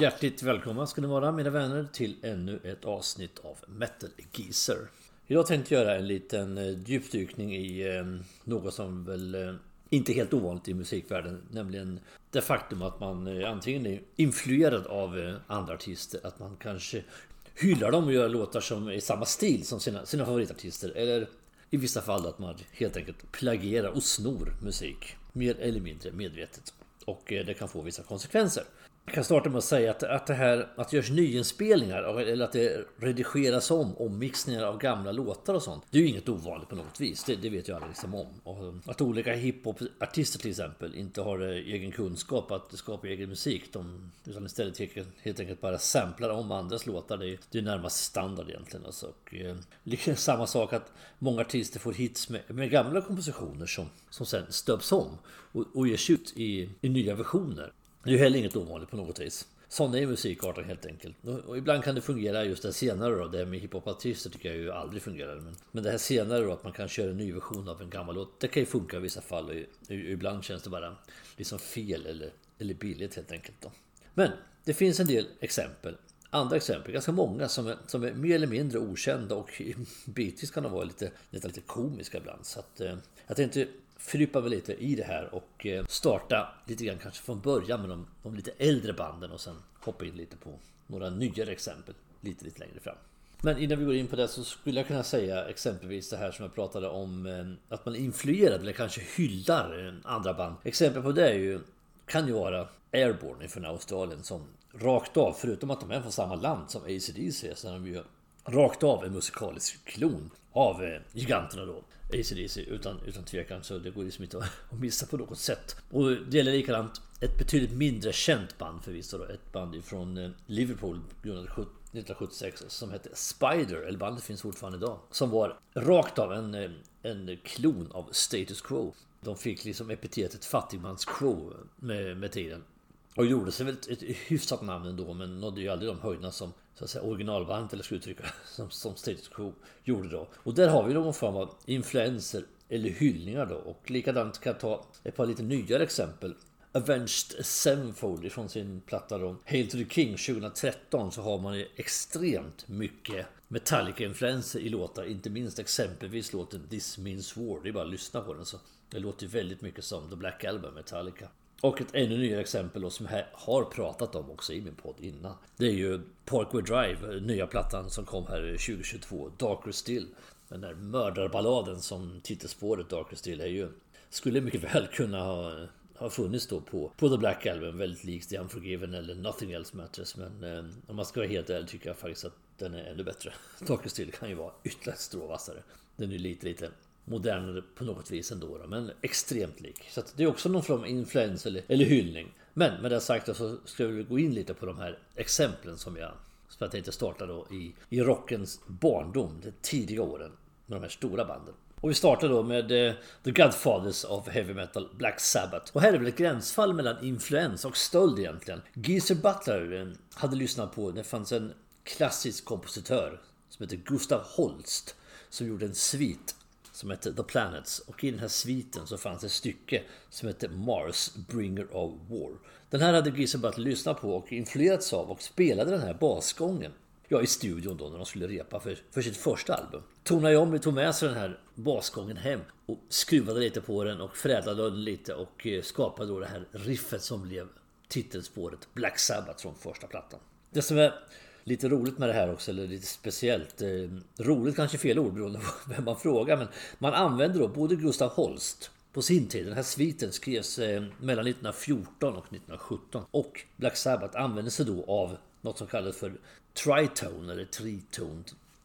Hjärtligt välkomna ska ni vara mina vänner till ännu ett avsnitt av Metal Geezer. Idag tänkte jag göra en liten eh, djupdykning i ehm, något som väl eh, inte är helt ovanligt i musikvärlden. Nämligen det faktum att man eh, antingen är influerad av andra artister, att man kanske hyllar dem och gör låtar som är i samma stil som sina, sina favoritartister. Eller i vissa fall att man helt enkelt plagierar och snor musik. Mer eller mindre medvetet. Och det kan få vissa konsekvenser. Jag kan starta med att säga att, att det här att det görs nyinspelningar eller att det redigeras om ommixningar av gamla låtar och sånt. Det är ju inget ovanligt på något vis. Det, det vet ju alla liksom om. Och att olika hiphopartister till exempel inte har eh, egen kunskap att skapa egen musik. De, utan istället helt enkelt bara samplar om andras låtar. Det är, det är närmast standard egentligen. Alltså. Och, eh, samma sak att många artister får hits med, med gamla kompositioner som, som sen stöps om och, och ges ut i, i nya versioner. Det är ju heller inget ovanligt på något vis. Sån är musikarten helt enkelt. Och ibland kan det fungera just det senare då. Det med hiphopartister tycker jag ju aldrig fungerar. Men, men det här senare då att man kan köra en ny version av en gammal låt. Det kan ju funka i vissa fall. Och ibland känns det bara liksom fel eller, eller billigt helt enkelt då. Men det finns en del exempel. Andra exempel, ganska många som är, som är mer eller mindre okända och bitvis kan de vara lite, lite, lite komiska ibland. Så att, eh, jag tänkte fördjupa mig lite i det här och eh, starta lite grann kanske från början med de, de lite äldre banden och sen hoppa in lite på några nyare exempel lite, lite längre fram. Men innan vi går in på det så skulle jag kunna säga exempelvis det här som jag pratade om eh, att man influerar eller kanske hyllar andra band. Exempel på det är ju, kan ju vara Airborne från Australien som rakt av, förutom att de är från samma land som ACDC, så är de ju rakt av en musikalisk klon av eh, giganterna då. ACDC utan, utan tvekan så det går liksom inte att missa på något sätt. Och det gäller likadant ett betydligt mindre känt band förvisso då. Ett band från eh, Liverpool grundat 1976 som hette Spider, eller bandet finns fortfarande idag. Som var rakt av en, eh, en klon av Status Quo. De fick liksom epitetet fattigmans-quo med, med tiden. Och gjorde sig väl ett, ett hyfsat namn ändå men nådde ju aldrig de höjderna som så att säga, originalbandet eller ska uttrycka som, som Status Quo gjorde då. Och där har vi någon form av influenser eller hyllningar då. Och likadant kan jag ta ett par lite nyare exempel. Avenged Sevenfold från sin platta då Hail to the King 2013 så har man ju extremt mycket Metallica-influenser i låtar. Inte minst exempelvis låten This Means War. Det är bara att lyssna på den så. Det låter väldigt mycket som The Black Album Metallica. Och ett ännu nyare exempel då, som jag har pratat om också i min podd innan. Det är ju Parkway Drive, nya plattan som kom här 2022. Darker Still. Den där mördarballaden som titelspåret Darker Still är ju... Skulle mycket väl kunna ha, ha funnits då på, på The Black Album. Väldigt likt The Unforgiven eller Nothing Else Matters. Men eh, om man ska vara helt ärlig tycker jag faktiskt att den är ännu bättre. Darker Still kan ju vara ytterligare ett strå vassare. Den är lite, lite modernare på något vis ändå. Då, men extremt lik. Så det är också någon form av influens eller, eller hyllning. Men med det sagt så ska vi gå in lite på de här exemplen som jag Som jag tänkte starta då i, i rockens barndom, de tidiga åren med de här stora banden. Och vi startar då med eh, The Godfathers of Heavy Metal, Black Sabbath. Och här är väl ett gränsfall mellan influens och stöld egentligen. Geezer Butler eh, hade lyssnat på, det fanns en klassisk kompositör som heter Gustav Holst som gjorde en svit som hette The Planets. Och i den här sviten så fanns ett stycke som hette Mars Bringer of War. Den här hade Geezer börjat lyssnat på och influerats av och spelade den här basgången. Ja, i studion då när de skulle repa för, för sitt första album. Tona Iommi tog med sig den här basgången hem och skruvade lite på den och förädlade den lite och eh, skapade då det här riffet som blev titelspåret Black Sabbath från första plattan. Det som är lite roligt med det här också, eller lite speciellt. Eh, roligt kanske är fel ord beroende på vem man frågar. Men man använder då både Gustav Holst på sin tid, den här sviten skrevs eh, mellan 1914 och 1917. Och Black Sabbath använde sig då av något som kallas för tritone eller tritone.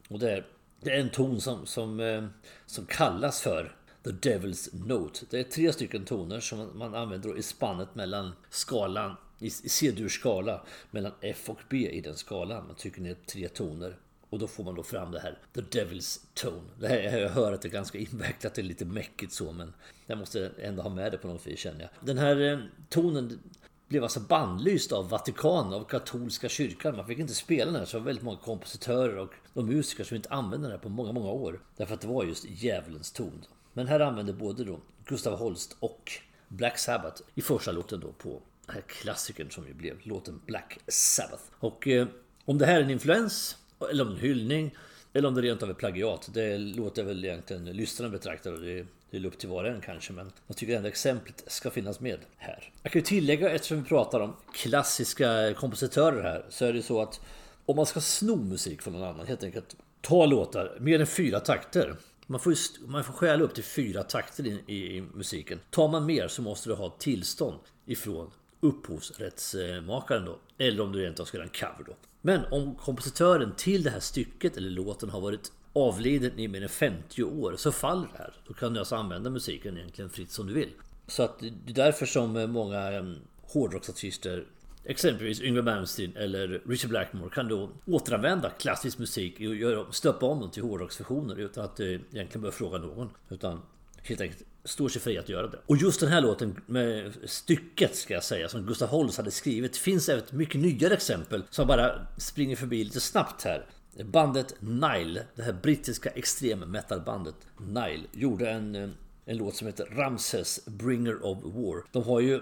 Och det är, det är en ton som, som, eh, som kallas för The Devil's Note. Det är tre stycken toner som man använder i spannet mellan skalan i C-dur skala mellan F och B i den skalan. Man trycker ner tre toner och då får man då fram det här The Devil's Tone. Det här, jag hör att det är ganska invecklat, det är lite mäckigt så men jag måste ändå ha med det på något vis känner jag. Den här eh, tonen blev alltså bannlyst av Vatikanen, av katolska kyrkan. Man fick inte spela den här, så det var väldigt många kompositörer och, de musiker som inte använde den här på många, många år. Därför att det var just djävulens ton. Men här använde både då Gustav Holst och Black Sabbath i första låten då på här klassikern som ju blev låten Black Sabbath. Och eh, om det här är en influens eller om en hyllning eller om det rent av är plagiat. Det låter väl egentligen lyssnarna betrakta det. Det är upp till var och en kanske men jag tycker ändå exemplet ska finnas med här. Jag kan ju tillägga eftersom vi pratar om klassiska kompositörer här så är det så att om man ska sno musik från någon annan helt enkelt ta låtar mer än fyra takter. Man får, man får stjäla upp till fyra takter i, i, i, musiken. Tar man mer så måste du ha tillstånd ifrån upphovsrättsmakaren då. Eller om du rent av ska göra en cover då. Men om kompositören till det här stycket eller låten har varit avliden i mer än 50 år så faller det här. Då kan du alltså använda musiken egentligen fritt som du vill. Så att det är därför som många mm, hårdrocksartister Exempelvis Yngwie Malmsteen eller Richard Blackmore kan då återanvända klassisk musik och stöpa om den till hårdrocksversioner utan att eh, egentligen behöva fråga någon. Utan helt enkelt står sig fri att göra det. Och just den här låten med stycket ska jag säga som Gustav Holst hade skrivit finns även ett mycket nyare exempel som bara springer förbi lite snabbt här. Bandet Nile, det här brittiska extrem metalbandet Nile, gjorde en, eh, en låt som heter Ramses Bringer of War. De har ju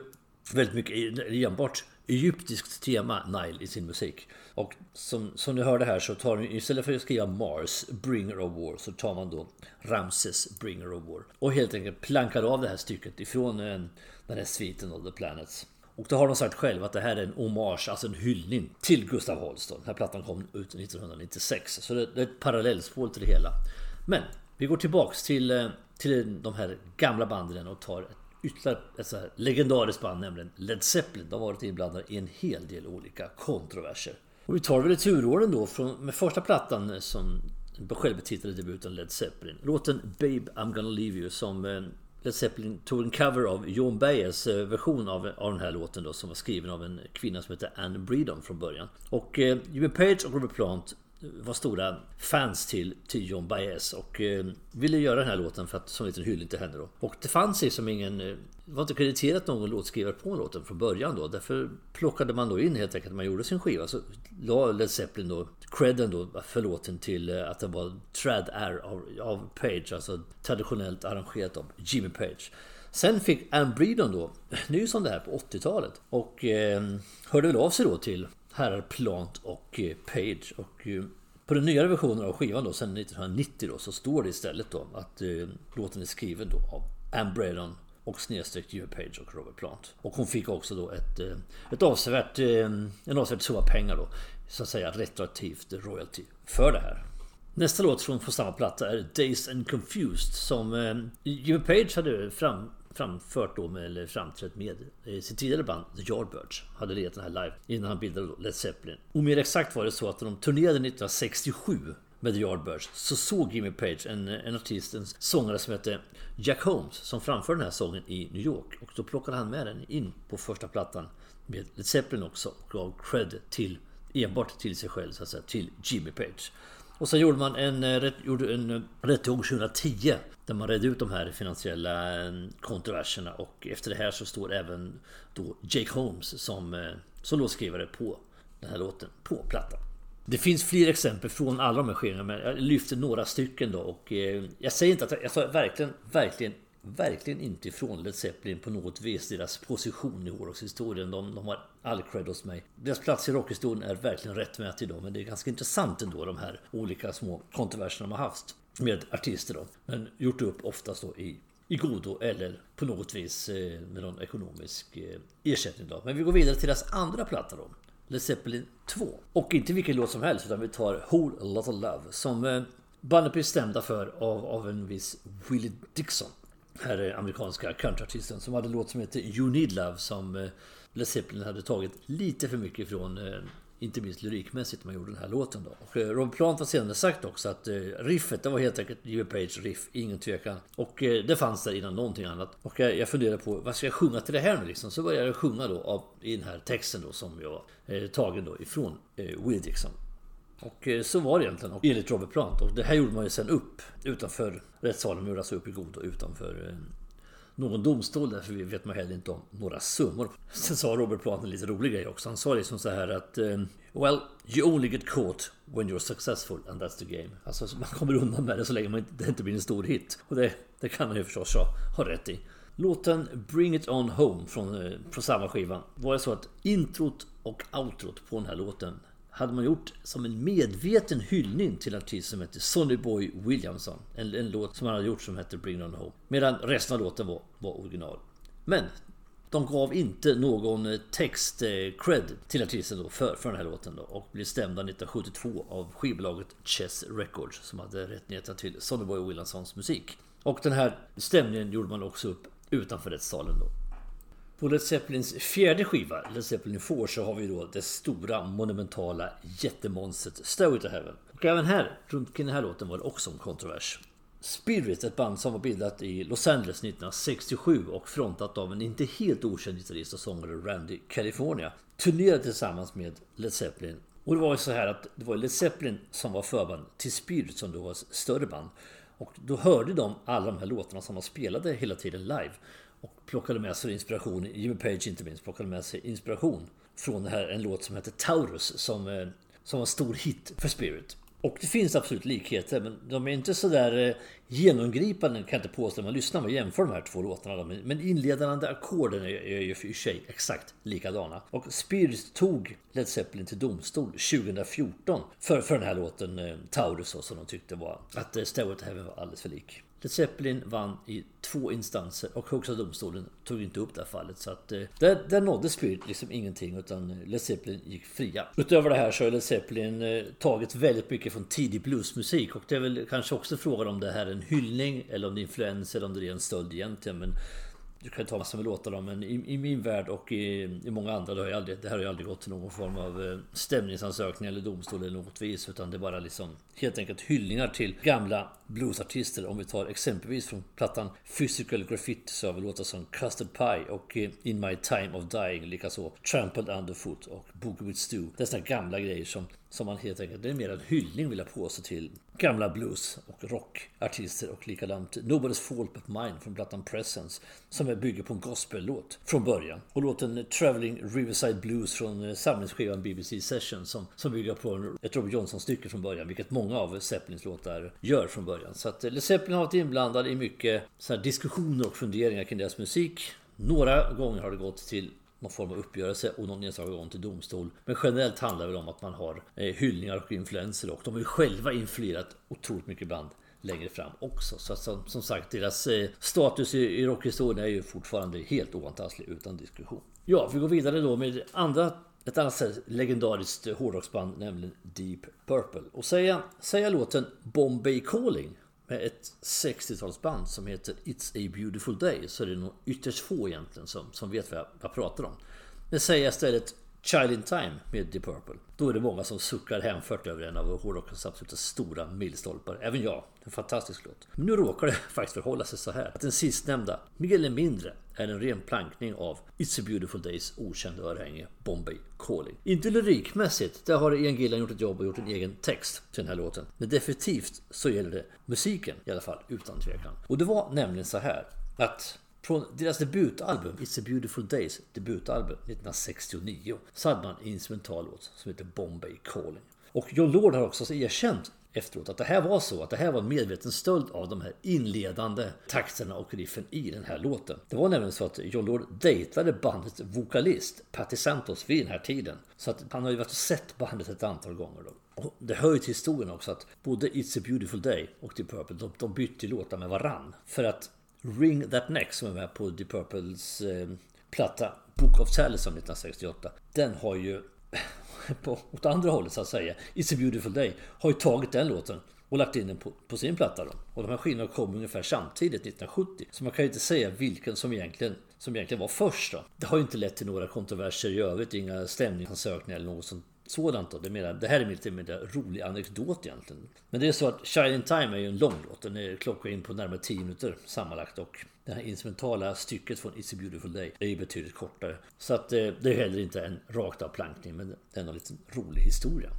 väldigt mycket enbart egyptiskt tema, Nile, i sin musik. Och som, som ni hörde här så tar de istället för att skriva Mars, Bringer of War, så tar man då Ramses, Bringer of War. Och helt enkelt plankar av det här stycket ifrån en, den här sviten of the Planets. Och då har de sagt själva att det här är en hommage, alltså en hyllning till Gustav Holst. Den här plattan kom ut 1996. Så det, det är ett parallellspår till det hela. Men vi går tillbaks till, eh, till de här gamla banden och tar ett ytterligare ett så här legendariskt band, nämligen Led Zeppelin. De har varit inblandade i en hel del olika kontroverser. Och vi tar väl i turordning då från, med första plattan som självbetitlade debuten Led Zeppelin. Låten Babe I'm gonna leave you som eh, Led Zeppelin tog en cover av John Bayers eh, version av, av den här låten då som var skriven av en kvinna som heter Anne Breedon från början. Och eh, Jimmy Page och Robert Plant var stora fans till, till John Baez och eh, ville göra den här låten för att som en liten hyllning till henne då. Och det fanns liksom ingen, eh, det var inte krediterat någon låtskrivare på låten från början då. Därför plockade man då in helt enkelt när man gjorde sin skiva så la Led Zeppelin då credden då för låten till eh, att den var Trad Air av, av Page, alltså traditionellt arrangerat av Jimmy Page. Sen fick Anne Breedon då nys om det här på 80-talet och eh, hörde väl av sig då till herrar Plant och eh, Page. Och eh, på den nyare versionen av skivan då, sen 1990 då, så står det istället då att eh, låten är skriven då av Anne Bredon och snedstreck Jimmy Page och Robert Plant. Och hon fick också då ett, eh, ett avsevärt, en avsevärt summa pengar då, så att säga retroaktivt royalty för det här. Nästa låt från på samma platta är Days and Confused som Jimmy Page hade fram, framfört då med, eller framträtt med eh, sitt tidigare band The Yardbirds. Hade legat den här live innan han bildade Led Zeppelin. Och mer exakt var det så att när de turnerade 1967 med The Yardbirds så såg Jimmy Page en, en artist, en sångare som hette Jack Holmes som framförde den här sången i New York. Och då plockade han med den in på första plattan med Led Zeppelin också och gav cred till enbart till sig själv så att säga, till Jimmy Page. Och sen gjorde man en, eh, gjorde en eh, rättegång 2010 där man redde ut de här finansiella eh, kontroverserna och efter det här så står även då Jake Holmes som, som låtskrivare på den här låten på plattan. Det finns fler exempel från alla de här skeendena men jag lyfter några stycken då och jag säger inte att jag, jag sa verkligen, verkligen verkligen inte ifrån Led Zeppelin på något vis deras position i hårdrockshistorien. De, de har all cred hos mig. Deras plats i rockhistorien är verkligen rättmätig då, men det är ganska intressant ändå de här olika små kontroverserna de har haft med artister då. Men gjort upp oftast då i, i godo eller på något vis eh, med någon ekonomisk eh, ersättning då. Men vi går vidare till deras andra platta då. Led Zeppelin 2. Och inte vilken låt som helst utan vi tar Whole Lotta Love som eh, bandet blir stämda för av, av en viss Willie Dixon här är amerikanska countryartisten som hade en låt som heter You Need Love som eh, Led Zeppelin hade tagit lite för mycket ifrån eh, inte minst lyrikmässigt när man gjorde den här låten då. Och eh, Rob Plant har senare sagt också att riffet, det var helt enkelt Jimmy Page riff, ingen tvekan. Och det fanns där innan någonting annat. Och jag funderade på, vad ska jag sjunga till det här nu liksom? Så började jag sjunga då av, i den här texten då som jag eh, tagen då ifrån eh, Will Dixon. Och eh, så var det egentligen och enligt Robert Plant. Och det här gjorde man ju sen upp utanför rättssalen. Man alltså upp i god utanför eh, någon domstol. Därför vet man heller inte om några summor. Sen sa Robert Plant en lite rolig grej också. Han sa liksom så här att eh, Well, you only get caught when you're successful and that's the game. Alltså man kommer undan med det så länge man inte, det inte blir en stor hit. Och det, det kan man ju förstås ha, ha rätt i. Låten Bring It On Home från, från samma skiva var det så att introt och outrot på den här låten hade man gjort som en medveten hyllning till en artist som hette Sonny Boy Williamson. En, en låt som han hade gjort som hette Bring It On Home. Medan resten av låten var, var original. Men de gav inte någon eh, text-cred eh, till artisten då för, för den här låten då och blev stämda 1972 av skivbolaget Chess Records som hade rättigheterna till Sonny Boy Williamsons musik. Och den här stämningen gjorde man också upp utanför rättssalen då. På Led Zeppelins fjärde skiva, Led Zeppelin 4, så har vi då det stora monumentala jättemonstret Stairway to Heaven. Och även här, runt kring den här låten var det också en kontrovers. Spirit, ett band som var bildat i Los Angeles 1967 och frontat av en inte helt okänd gitarrist och sångare Randy California, turnerade tillsammans med Led Zeppelin. Och det var ju så här att det var Led Zeppelin som var förband till Spirit som då var ett större band. Och då hörde de alla de här låtarna som de spelade hela tiden live. Och plockade med sig inspiration, Jimmy Page inte minst, plockade med sig inspiration från det här, en låt som heter Taurus som, eh, som var en stor hit för Spirit. Och det finns absolut likheter men de är inte sådär eh, genomgripande kan jag inte påstå när man lyssnar och jämför de här två låtarna. Men inledande ackorden är ju för sig exakt likadana. Och Spirit tog Led Zeppelin till domstol 2014 för, för den här låten eh, Taurus som de tyckte var att Stairway to Heaven var alldeles för lik. Led Zeppelin vann i två instanser och Högsta domstolen tog inte upp det här fallet. Så att eh, där, där nådde Spirit liksom ingenting utan Led Zeppelin gick fria. Utöver det här så har Led Zeppelin eh, tagit väldigt mycket från tidig bluesmusik och det är väl kanske också frågan om det här är en hyllning eller om det är influens eller om det är en stöld egentligen. Men du kan ta massor med låtar då, men i, i, min värld och i, i många andra det har, aldrig, det här har ju aldrig gått till någon form av eh, stämningsansökning eller domstol eller något vis. Utan det är bara liksom helt enkelt hyllningar till gamla bluesartister. Om vi tar exempelvis från plattan Physical Graffiti så har vi låtar som Custard Pie och eh, In My Time of Dying likaså Trampled Underfoot och Boogie With Stew. Det är sådana gamla grejer som som man helt enkelt, det är mer en hyllning vill jag påstå till gamla blues och rockartister och likadant Nobody's Fault But Mine från plattan Presence som är bygger på en gospellåt från början. Och låten Traveling Riverside Blues från eh, samlingsskivan BBC Session som, som bygger på ett Robert Johnson-stycke från början, vilket många av Zeppelins låtar gör från början. Så att eh, Led Zeppelin har varit inblandad i mycket så diskussioner och funderingar kring deras musik. Några gånger har det gått till någon form av uppgörelse och någon enstaka gång till domstol. Men generellt handlar det om att man har eh, hyllningar och influenser och de har ju själva influerat otroligt mycket band längre fram också. Så som, som sagt, deras eh, status i, i rockhistorien är ju fortfarande helt oantastlig utan diskussion. Ja, vi går vidare då med andra ett annat legendariskt hårdrocksband, nämligen Deep Purple. Och säga, säga låten Bombay Calling med ett 60-talsband som heter It's a beautiful day så är det nog ytterst få egentligen som, som vet vad jag, vad jag pratar om. Men säger jag istället Child in Time med Deep Purple. Då är det många som suckar hänfört över en av hårdrockens absoluta stora milstolpar. Även jag. En fantastisk låt. Men nu råkar det faktiskt förhålla sig så här att den sistnämnda, mer eller mindre, är en ren plankning av It's a beautiful days okända örhänge Bombay Calling. Inte lyrikmässigt, där har Ian Gillan gjort ett jobb och gjort en egen text till den här låten. Men definitivt så gäller det musiken i alla fall, utan tvekan. Och det var nämligen så här att från deras debutalbum It's a beautiful days debutalbum 1969 så hade man en instrumental låt som heter Bombay Calling. Och John Lord har också erkänt efteråt att det här var så, att det här var en medveten stöld av de här inledande takterna och riffen i den här låten. Det var nämligen så att John Lord dejtade bandets vokalist Patti Santos vid den här tiden. Så att han har ju varit och sett bandet ett antal gånger då. Och det hör ju till historien också att både It's a beautiful day och Deep Purple, de, de bytte låtar med varann. För att Ring That Neck som är med på Deep Purples eh, platta Book of Talisman 1968. Den har ju på, åt andra hållet så att säga. It's a beautiful day. Har ju tagit den låten och lagt in den på, på sin platta då. Och de här skivorna kom ungefär samtidigt 1970. Så man kan ju inte säga vilken som egentligen, som egentligen var först då. Det har ju inte lett till några kontroverser i övrigt. Inga stämningsansökningar eller något sånt sådant då. Det, mera, det här är lite mer rolig anekdot egentligen. Men det är så att Shining Time är ju en lång låt. Den är klockar in på närmare 10 minuter sammanlagt. Och det här instrumentala stycket från It's a beautiful day är ju betydligt kortare. Så att eh, det är heller inte en rakt av plankning. Men det är en liten rolig historia.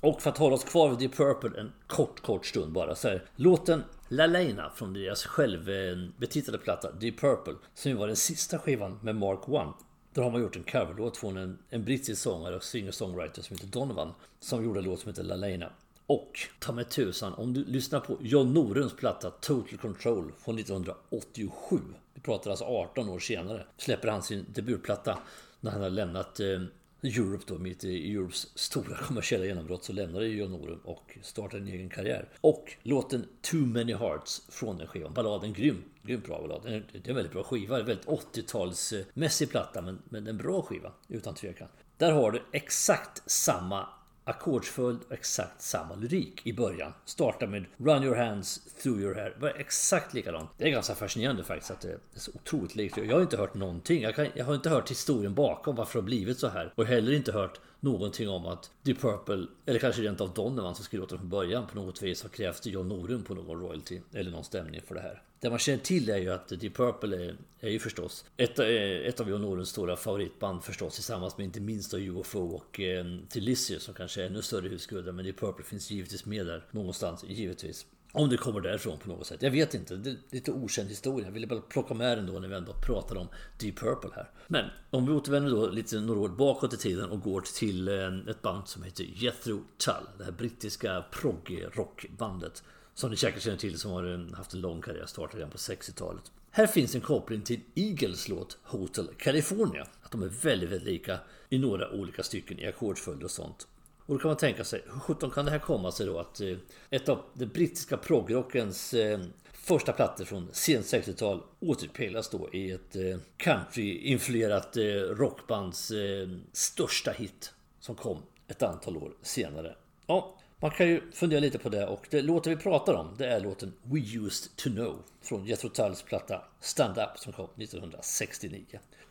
Och för att hålla oss kvar vid Deep Purple en kort, kort stund bara. Så här, låten La Lena från deras självbetitlade eh, platta Deep Purple. Som var den sista skivan med Mark One. Där har man gjort en coverlåt från en, en brittisk sångare och singer-songwriter som heter Donovan. Som gjorde en låt som heter Lalena. Och ta mig tusan, om du lyssnar på John Norens platta Total Control från 1987. Vi pratar alltså 18 år senare. Släpper han sin debutplatta när han har lämnat eh, Europe då, mitt i Europes stora kommersiella genombrott så lämnade John Norum och startade en egen karriär. Och låten Too Many Hearts från den skivan. Balladen, grym, grym bra ballad. Det är en väldigt bra skiva, en väldigt 80-talsmässig platta men, men en bra skiva utan tvekan. Där har du exakt samma ackordsföljd och exakt samma lyrik i början. Startar med Run your hands through your hair. Det var exakt likadant. Det är ganska fascinerande faktiskt att det är så otroligt likt. Jag har inte hört någonting. Jag, kan, jag har inte hört historien bakom varför det har blivit så här. Och heller inte hört någonting om att Deep Purple, eller kanske rent av Donovan som skrev låten från början på något vis har krävt John Norum på någon royalty eller någon stämning för det här. Det man känner till är ju att Deep Purple är, är ju förstås ett, eh, ett av John Norums stora favoritband förstås tillsammans med inte minst UFO och eh, Tillissier som kanske är ännu större husgudar men Deep Purple finns givetvis med där någonstans, givetvis. Om det kommer därifrån på något sätt. Jag vet inte. Det är lite okänd historia. Jag ville bara plocka med den då när vi ändå pratar om Deep Purple här. Men om vi återvänder då lite några år bakåt i tiden och går till eh, ett band som heter Jethro Tull. Det här brittiska proggrockbandet Som ni säkert känner till som har eh, haft en lång karriär, startade redan på 60-talet. Här finns en koppling till Eagles låt Hotel California. Att de är väldigt, väldigt lika i några olika stycken i ackordsföljd och sånt. Och då kan man tänka sig, hur sjutton kan det här komma sig då att eh, ett av den brittiska proggrockens eh, första plattor från sent 60-tal återspeglas då i ett eh, country-influerat eh, rockbands eh, största hit som kom ett antal år senare. Ja, man kan ju fundera lite på det och det låten vi pratar om det är låten We Used To Know från Jethro Tulls platta Stand Up som kom 1969.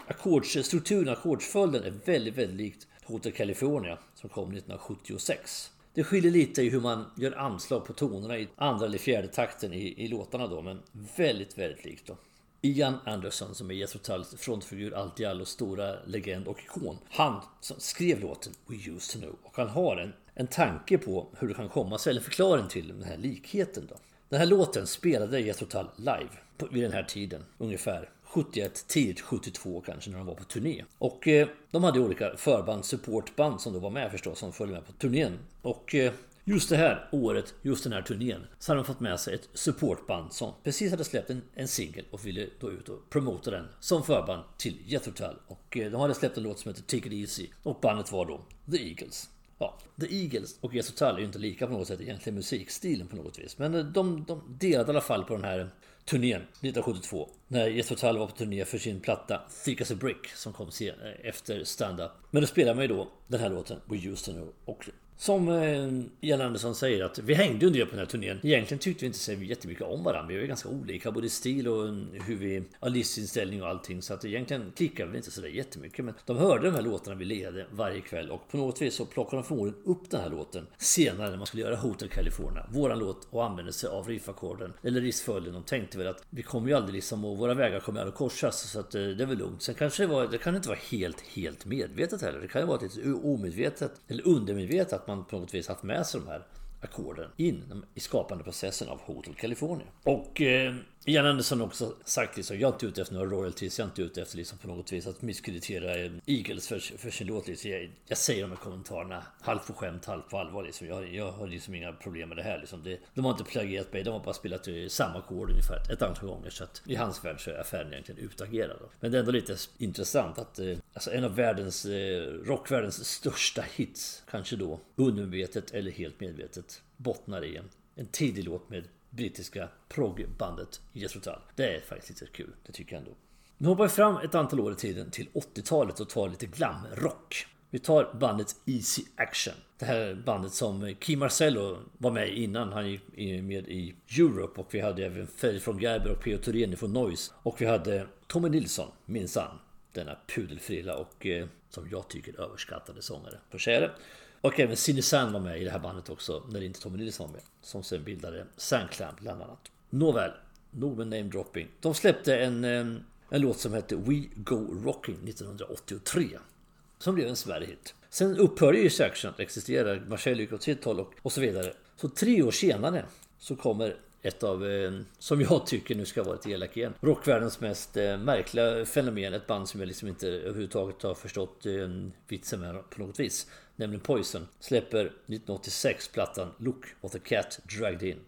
Ackordsstrukturen, ackordsföljden är väldigt, väldigt likt Hotel California som kom 1976. Det skiljer lite i hur man gör anslag på tonerna i andra eller fjärde takten i, i låtarna då, men väldigt, väldigt likt då. Ian Anderson som är Jethro Tulls frontfigur, allt i allo stora legend och ikon. Han som skrev låten We Used To Know och han har en, en tanke på hur det kan komma sig, eller förklaring till den här likheten då. Den här låten spelade Jethro Tull live på, vid den här tiden ungefär 71, tidigt 72 kanske när de var på turné. Och eh, de hade olika förband, supportband som då var med förstås, som följde med på turnén. Och eh, just det här året, just den här turnén, så hade de fått med sig ett supportband som precis hade släppt en, en singel och ville då ut och promota den som förband till Jethro Tull. Och eh, de hade släppt en låt som heter Take It Easy och bandet var då The Eagles. Ja, The Eagles och Jethro Tull är ju inte lika på något sätt egentligen musikstilen på något vis. Men eh, de, de delade i alla fall på den här turnén 1972. När Jethro Tull var på turné för sin platta Thick as a Brick som kom efter stand-up. Men då spelar man ju då den här låten We Used To Know och som eh, Jan Andersson säger att vi hängde en del på den här turnén. Egentligen tyckte vi inte så jättemycket om varandra. Vi var ganska olika både i stil och hur vi... Ja, livsinställning och allting. Så att egentligen klickade vi inte sådär jättemycket. Men de hörde de här låtarna vi lirade varje kväll. Och på något vis så plockade de förmodligen upp den här låten senare när man skulle göra Hotel California. Våran låt och använde sig av riffackorden. Eller rifföljden. De tänkte väl att vi kommer ju aldrig liksom och våra vägar kommer aldrig korsas. Så att eh, det är väl lugnt. Sen kanske det var... Det kan inte vara helt, helt medvetet heller. Det kan ju vara lite omedvetet eller undermedvetet man på något vis haft med sig de här ackorden in i skapandeprocessen av Hotel California. Och eh, Jan Andersson har också sagt liksom, jag är inte ute efter några royalties, jag är inte ute efter liksom på något vis att misskreditera Eagles för, för sin låt. Liksom. Jag, jag säger de här kommentarerna halvt på skämt, halvt på allvar. Liksom. Jag, jag har liksom inga problem med det här. Liksom. Det, de har inte plagierat mig, de har bara spelat samma ackord ungefär ett, ett antal gånger. Så att i hans värld så är affären egentligen utagerad. Men det är ändå lite intressant att eh, alltså en av världens, eh, rockvärldens största hits, kanske då undermedvetet eller helt medvetet, bottnar i en, en tidig låt med brittiska proggbandet Jethro Det är faktiskt lite kul, det tycker jag ändå. Nu hoppar vi fram ett antal år i tiden till 80-talet och tar lite glamrock. Vi tar bandet Easy Action. Det här bandet som Kim Marcello var med i innan han gick med i Europe. Och vi hade även Ferry från Gerber och P.O. Thorén från Noise. Och vi hade Tommy Nilsson, minsann. Denna pudelfrilla och eh, som jag tycker överskattade sångare. För det och även Cindy Sand var med i det här bandet också, när inte Tommy Nilsson var med. Som sen bildade Sandclamp bland annat. Nåväl, nog med namedropping. De släppte en, eh, en, låt som hette We Go Rocking 1983. Som blev en Sverige-hit. Sen upphörde ju Section att existera, Marcel gick åt sitt håll och, och så vidare. Så tre år senare så kommer ett av, eh, som jag tycker nu ska vara lite elak igen, rockvärldens mest eh, märkliga fenomen. Ett band som jag liksom inte överhuvudtaget har förstått eh, vitsen med på något vis. Nämligen Poison. Släpper 1986 plattan Look What The Cat Dragged In.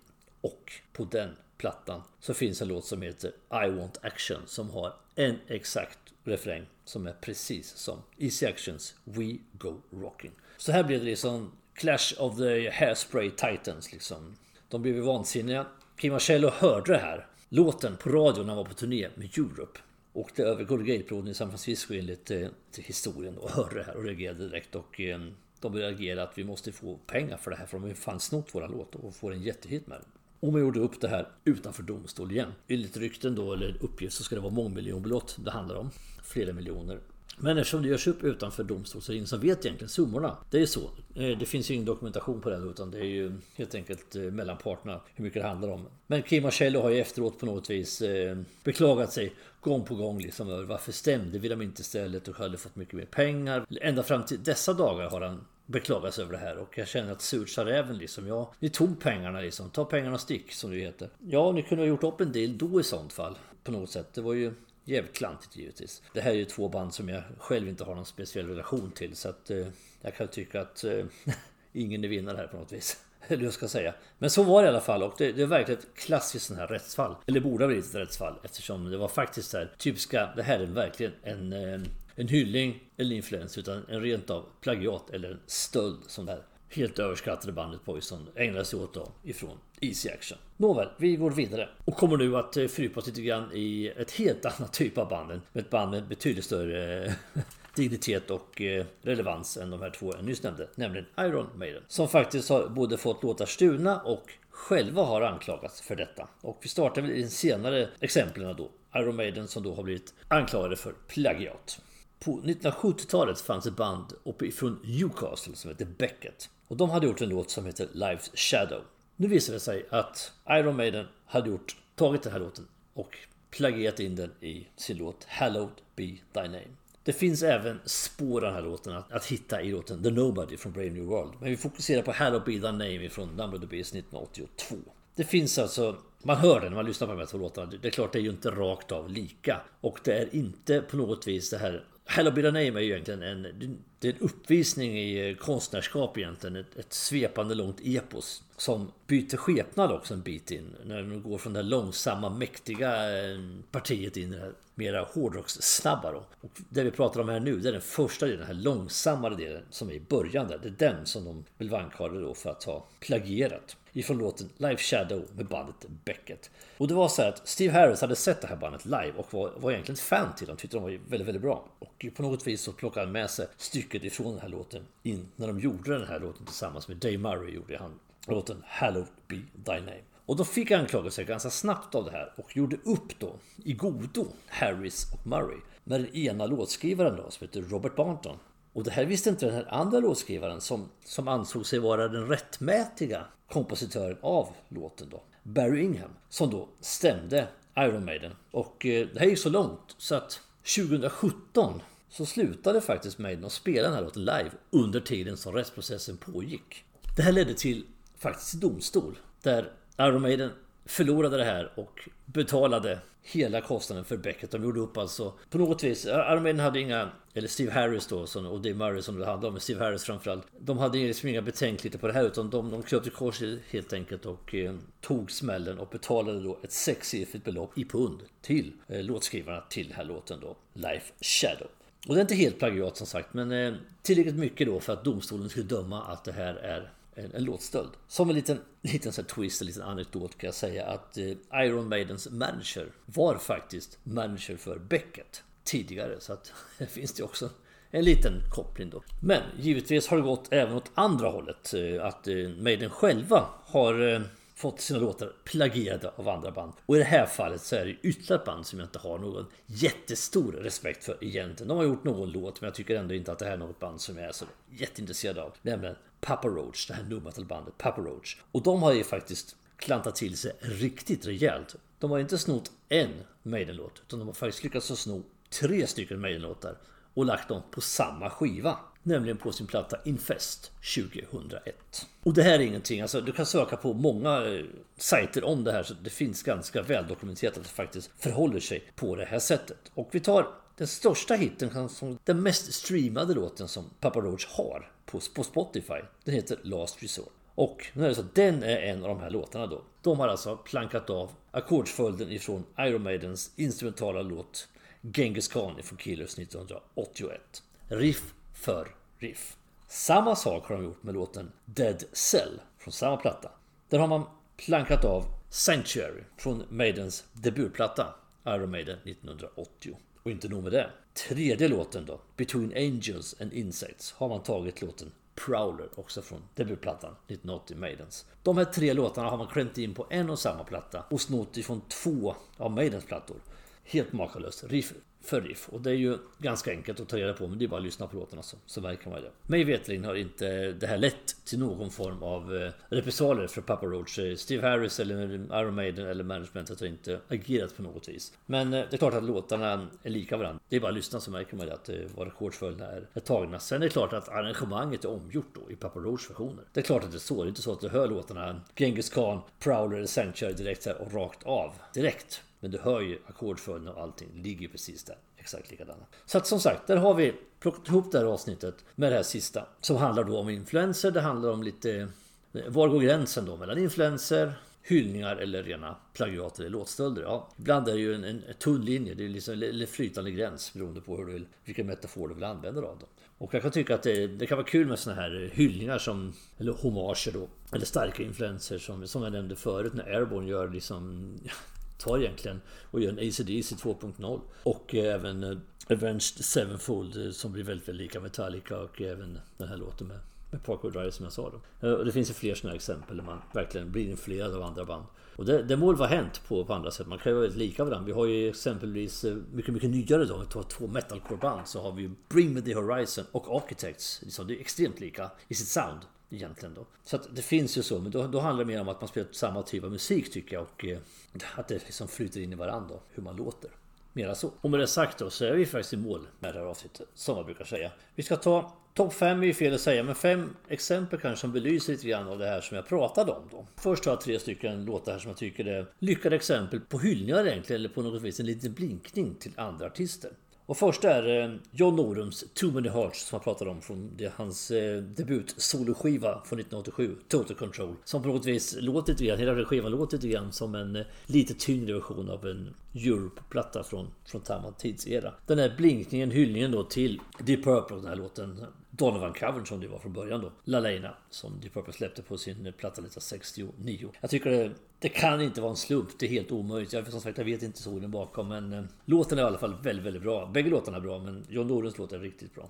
Och på den plattan så finns en låt som heter I Want Action som har en exakt refräng som är precis som Easy Actions We Go Rocking. Så här blir det liksom Clash of the Hairspray Titans liksom. De blev ju vansinniga. Kim Marcello hörde det här låten på radio när han var på turné med Europe. Åkte över Golden Gate-bron i San Francisco enligt eh, historien och hörde det här och reagerade direkt. Och eh, de reagerade att vi måste få pengar för det här för de har ju fan snott våran låt och får en jättehit med den. Och man gjorde upp det här utanför domstol igen. Enligt rykten då, eller uppgift, så ska det vara mångmiljonbelopp det handlar om. Flera miljoner. Men eftersom det görs upp utanför domstol så är det ingen som vet egentligen summorna. Det är ju så. Eh, det finns ju ingen dokumentation på det utan det är ju helt enkelt eh, mellan parterna hur mycket det handlar om. Men Kim Marcello har ju efteråt på något vis eh, beklagat sig gång på gång liksom över varför stämde vi dem inte istället och hade fått mycket mer pengar. Ända fram till dessa dagar har han beklagat sig över det här och jag känner att surt sa räven liksom. Ja, ni tog pengarna liksom. Ta pengarna och stick som det heter. Ja, ni kunde ha gjort upp en del då i sånt fall. På något sätt. Det var ju Jävligt klantigt givetvis. Det här är ju två band som jag själv inte har någon speciell relation till så att eh, jag kan tycka att eh, ingen är vinnare här på något vis. Eller jag ska säga. Men så var det i alla fall och det, det är verkligen ett klassiskt sånt här rättsfall. Eller borde ha blivit ett rättsfall eftersom det var faktiskt här typiska. Det här är verkligen en, eh, en hyllning eller influens utan en rent av plagiat eller en stöld som det här helt överskattade bandet Poison ägnade sig åt då ifrån Easy Action. Nåväl, vi går vidare och kommer nu att eh, fördjupa oss lite grann i ett helt annat typ av band. Ett band med betydligt större eh, dignitet och eh, relevans än de här två jag nyss nämnde, nämligen Iron Maiden. Som faktiskt har både fått låtar stulna och själva har anklagats för detta. Och vi startar väl i de senare exemplen då. Iron Maiden som då har blivit anklagade för plagiat. På 1970-talet fanns ett band uppe från Newcastle som hette Beckett. Och de hade gjort en låt som heter Life's Shadow. Nu visade det sig att Iron Maiden hade gjort, tagit den här låten och plagierat in den i sin låt Hallowed Be Thy Name. Det finns även spår av den här låten att, att, hitta i låten The Nobody från Brave New World. Men vi fokuserar på Hallowed Be Thy Name från Number of the Beast 1982. Det finns alltså, man hör det när man lyssnar på de här två låtarna. Det är klart det är ju inte rakt av lika. Och det är inte på något vis det här Hello Be Name är ju egentligen en, det är en uppvisning i eh, konstnärskap egentligen. Ett, ett svepande långt epos som byter skepnad också en bit in. När de går från det långsamma, mäktiga eh, partiet in i det mera hårdrockssnabba då. Och det vi pratar om här nu, det är den första delen, den här långsammare delen som är i början där. Det är den som de vill vankade då för att ha plagierat ifrån låten Life Shadow med bandet Beckett. Och det var så att Steve Harris hade sett det här bandet live och var, var egentligen ett fan till dem, tyckte de var väldigt, väldigt bra. Och på något vis så plockade han med sig stycken stycket ifrån den här låten in när de gjorde den här låten tillsammans med Dave Murray gjorde han låten Hallowed Be Thy Name. Och då fick anklagelser ganska snabbt av det här och gjorde upp då i godo Harris och Murray med den ena låtskrivaren då som heter Robert Barnton. Och det här visste inte den här andra låtskrivaren som, som ansåg sig vara den rättmätiga kompositören av låten då. Barry Ingham. Som då stämde Iron Maiden. Och eh, det här gick så långt så att 2017 så slutade faktiskt Maiden att spela den här låten live under tiden som rättsprocessen pågick. Det här ledde till faktiskt domstol där Iron Maiden förlorade det här och betalade hela kostnaden för Beckett. De gjorde upp alltså på något vis. Iron Maiden hade inga, eller Steve Harris då och Dave Murray som det handlade om, men Steve Harris framförallt. De hade liksom inga betänkligheter på det här utan de, de kröp till kors helt enkelt och eh, tog smällen och betalade då ett sexsiffrigt belopp i pund till eh, låtskrivarna till den här låten då, Life Shadow. Och det är inte helt plagiat som sagt men eh, tillräckligt mycket då för att domstolen skulle döma att det här är en, en låtstöld. Som en liten, liten så twist, en liten anekdot kan jag säga att eh, Iron Maidens manager var faktiskt manager för Beckett tidigare. Så att det finns det också en liten koppling då. Men givetvis har det gått även åt andra hållet. Eh, att Maiden själva har fått sina låtar plagierade av andra band. Och i det här fallet så är det ytterligare ett band som jag inte har någon jättestor respekt för egentligen. De har gjort någon låt men jag tycker ändå inte att det här är något band som jag är så jätteintresserad av. Nämligen Papa Roach, det här nu bandet Papa Roach. Och de har ju faktiskt klantat till sig riktigt rejält. De har inte snott en Maiden-låt utan de har faktiskt lyckats sno tre stycken Maiden-låtar och lagt dem på samma skiva. Nämligen på sin platta Infest 2001. Och det här är ingenting, alltså du kan söka på många eh, sajter om det här så det finns ganska väldokumenterat att det faktiskt förhåller sig på det här sättet. Och vi tar den största hitten, den mest streamade låten som Papa Roach har på, på Spotify. Den heter Last Resort. Och nu är det så att den är en av de här låtarna då. De har alltså plankat av ackordsföljden ifrån Iron Maidens instrumentala låt Genghis Khan från Killers 1981. Riff för riff. Samma sak har de gjort med låten Dead Cell från samma platta. Där har man plankat av Sanctuary från Maidens debutplatta Iron Maiden 1980. Och inte nog med det. Tredje låten då, Between Angels and Insects, har man tagit låten Prowler, också från debutplattan 1980 Maidens. De här tre låtarna har man klämt in på en och samma platta och snott ifrån två av Maidens plattor. Helt makalöst. Riff för riff. Och det är ju ganska enkelt att ta reda på men det är bara att lyssna på låtarna alltså. så, så märker man det. Mig veterligen har inte det här lett till någon form av eh, repressalier för Papa Roach. Eh, Steve Harris eller Iron Maiden eller managementet har inte agerat på något vis. Men eh, det är klart att låtarna är lika varandra. Det är bara att lyssna så märker man det att eh, var ackordsföljderna är, är tagna. Sen är det klart att arrangemanget är omgjort då i Papa Roach versioner. Det är klart att det är så. Det är inte så att du hör låtarna Genghis Khan, Prowler eller Sanctuary direkt här och rakt av. Direkt. Men du hör ju ackordföljden och allting ligger precis där. Exakt likadana. Så att som sagt, där har vi plockat ihop det här avsnittet med det här sista. Som handlar då om influenser. Det handlar om lite... Var går gränsen då mellan influenser, hyllningar eller rena plagiat eller låtstölder? Ja, ibland är det ju en, en, en tunn linje. Det är liksom en flytande gräns beroende på hur du vill, vilken metafor du vill använda av dem. Och jag kan tycka att det, det, kan vara kul med såna här hyllningar som, eller homager då, eller starka influenser som, som jag nämnde förut när Airborne gör liksom tar egentligen och gör en ACDC 2.0. Och även eh, Avenged Sevenfold eh, som blir väldigt, väldigt lika Metallica och även den här låten med, med Parkour Drive som jag sa då. Eh, och det finns ju fler sådana exempel där man verkligen blir influerad av andra band. Och det, det må vara hänt på, på andra sätt. Man kan ju vara väldigt lika varandra. Vi har ju exempelvis mycket, mycket nyare då. Om vi tar två metalcore-band så har vi ju Bring Me The Horizon och Architects. Liksom, det är extremt lika i sitt sound egentligen då. Så att det finns ju så, men då, då handlar det mer om att man spelar samma typ av musik tycker jag och eh, att det liksom flyter in i varandra hur man låter. Mera så. Och med det sagt då så är vi faktiskt i mål med det här avsnittet, som man brukar säga. Vi ska ta topp 5 är ju fel att säga, men fem exempel kanske som belyser lite grann av det här som jag pratade om då. Först har jag tre stycken låtar här som jag tycker är lyckade exempel på hyllningar egentligen, eller på något vis en liten blinkning till andra artister. Och först är eh, John Norums Too Many Hearts som jag pratade om från hans eh, debut soloskiva från 1987, Total Control. Som på något vis låter lite grann, hela den skivan låter lite grann som en eh, lite tyngre version av en Europe-platta från, från samma tidsera. Den här blinkningen, hyllningen då till Deep Purple, den här låten Donovan-covern som det var från början då. Lalaina som Deep Purple släppte på sin platta 1969. Jag tycker det, det kan inte vara en slump. Det är helt omöjligt. Jag, som sagt, jag vet inte historien bakom men eh, låten är i alla fall väldigt, väldigt bra. Bägge låtarna är bra men John Lorens låt är riktigt bra.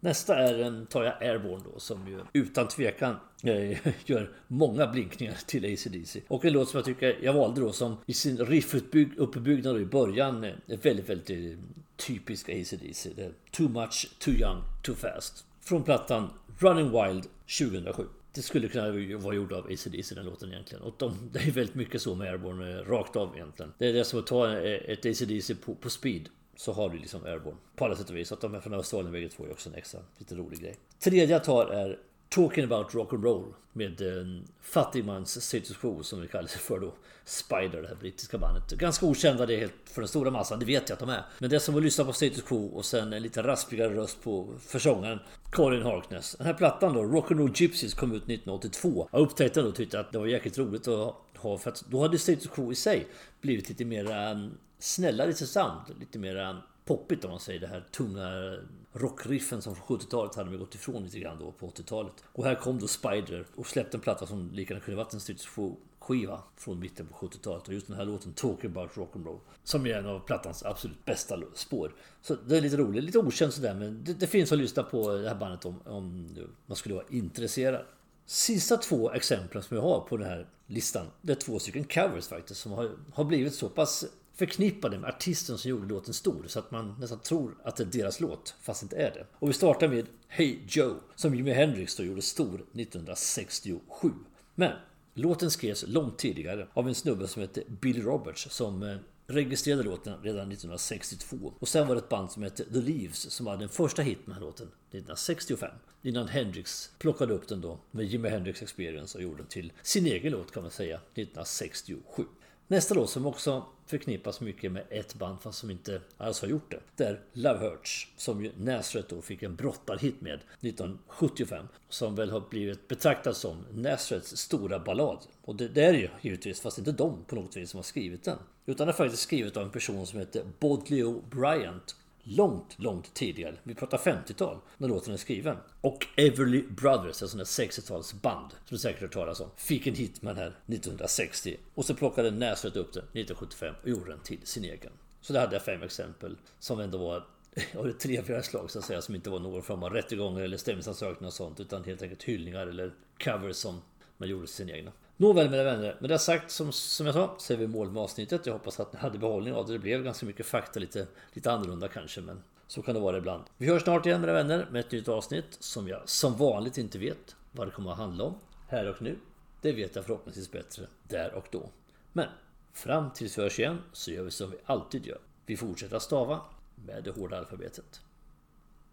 Nästa är en, tar jag Airborne då som ju utan tvekan eh, gör många blinkningar till ACDC. Och en låt som jag tycker jag valde då som i sin riffuppbyggnad i början eh, är väldigt, väldigt typisk ACDC. Det är Too much, too young, too fast. Från plattan Running Wild 2007. Det skulle kunna vara gjort av ACDC den låten egentligen. Och de, det är väldigt mycket så med Airborne eh, rakt av egentligen. Det är det som att ta eh, ett ACDC på, på speed så har du liksom Airborne på alla sätt och vis. Att de är från Australien bägge två är också en extra lite rolig grej. Tredje jag tar är Talking about rock and roll med eh, fattigmans status quo som vi kallar sig för då. Spider, det här brittiska bandet. Ganska okända det är helt för den stora massan, det vet jag att de är. Men det som att lyssna på status quo och sen en lite raspigare röst på försångaren Colin Harkness. Den här plattan då, Rock and Roll Gypsies, kom ut 1982. Jag upptäckte den och tyckte att det var jäkligt roligt att ha för att då hade status quo i sig blivit lite mer um, mm, snällare i sitt sound. Lite mer poppigt om man säger det här tunga rockriffen som från 70-talet hade man gått ifrån lite grann då på 80-talet. Och här kom då Spider och släppte en platta som lika gärna kunde varit en stridsskiva skiva från mitten på 70-talet. Och just den här låten Talking about rock'n'roll som är en av plattans absolut bästa spår. Så det är lite roligt, lite okänt sådär men det, det finns att lyssna på det här bandet om, om man skulle vara intresserad. Sista två exemplen som jag har på den här listan, det är två stycken covers faktiskt som har, har blivit så pass förknippade med artisten som gjorde låten stor så att man nästan tror att det är deras låt fast det inte är det. Och vi startar med Hey Joe som Jimi Hendrix då gjorde stor 1967. Men låten skrevs långt tidigare av en snubbe som hette Billy Roberts som eh, registrerade låten redan 1962. Och sen var det ett band som hette The Leaves som hade den första hit med den här låten 1965. Innan Hendrix plockade upp den då med Jimi Hendrix Experience och gjorde den till sin egen låt kan man säga 1967. Nästa låt som också förknippas mycket med ett band fast som inte alls har gjort det. Det är Love Hurts som ju Nazareth då fick en brottarhit med 1975. Som väl har blivit betraktad som Nazareths stora ballad. Och det, det är ju givetvis, fast inte de på något vis som har skrivit den. Utan det är faktiskt skrivet av en person som heter Bodleo Bryant långt, långt tidigare. Vi pratar 50-tal när låten är skriven. Och Everly Brothers, alltså ett sånt där 60-talsband som du säkert hört talas om, fick en hit med den här 1960. Och så plockade Näsret upp den 1975 och gjorde den till sin egen. Så där hade jag fem exempel som ändå var av det trevligare slag så att säga som inte var någon form av rättegångar eller stämningsansökningar och sånt utan helt enkelt hyllningar eller covers som man gjorde till sin egna. Nåväl mina vänner, med det sagt som, som jag sa så är vi mål med avsnittet. Jag hoppas att ni hade behållning av det. Det blev ganska mycket fakta, lite, lite annorlunda kanske men så kan det vara ibland. Vi hörs snart igen mina vänner med ett nytt avsnitt som jag som vanligt inte vet vad det kommer att handla om här och nu. Det vet jag förhoppningsvis bättre där och då. Men fram tills vi hörs igen så gör vi som vi alltid gör. Vi fortsätter att stava med det hårda alfabetet.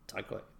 Tack och hej!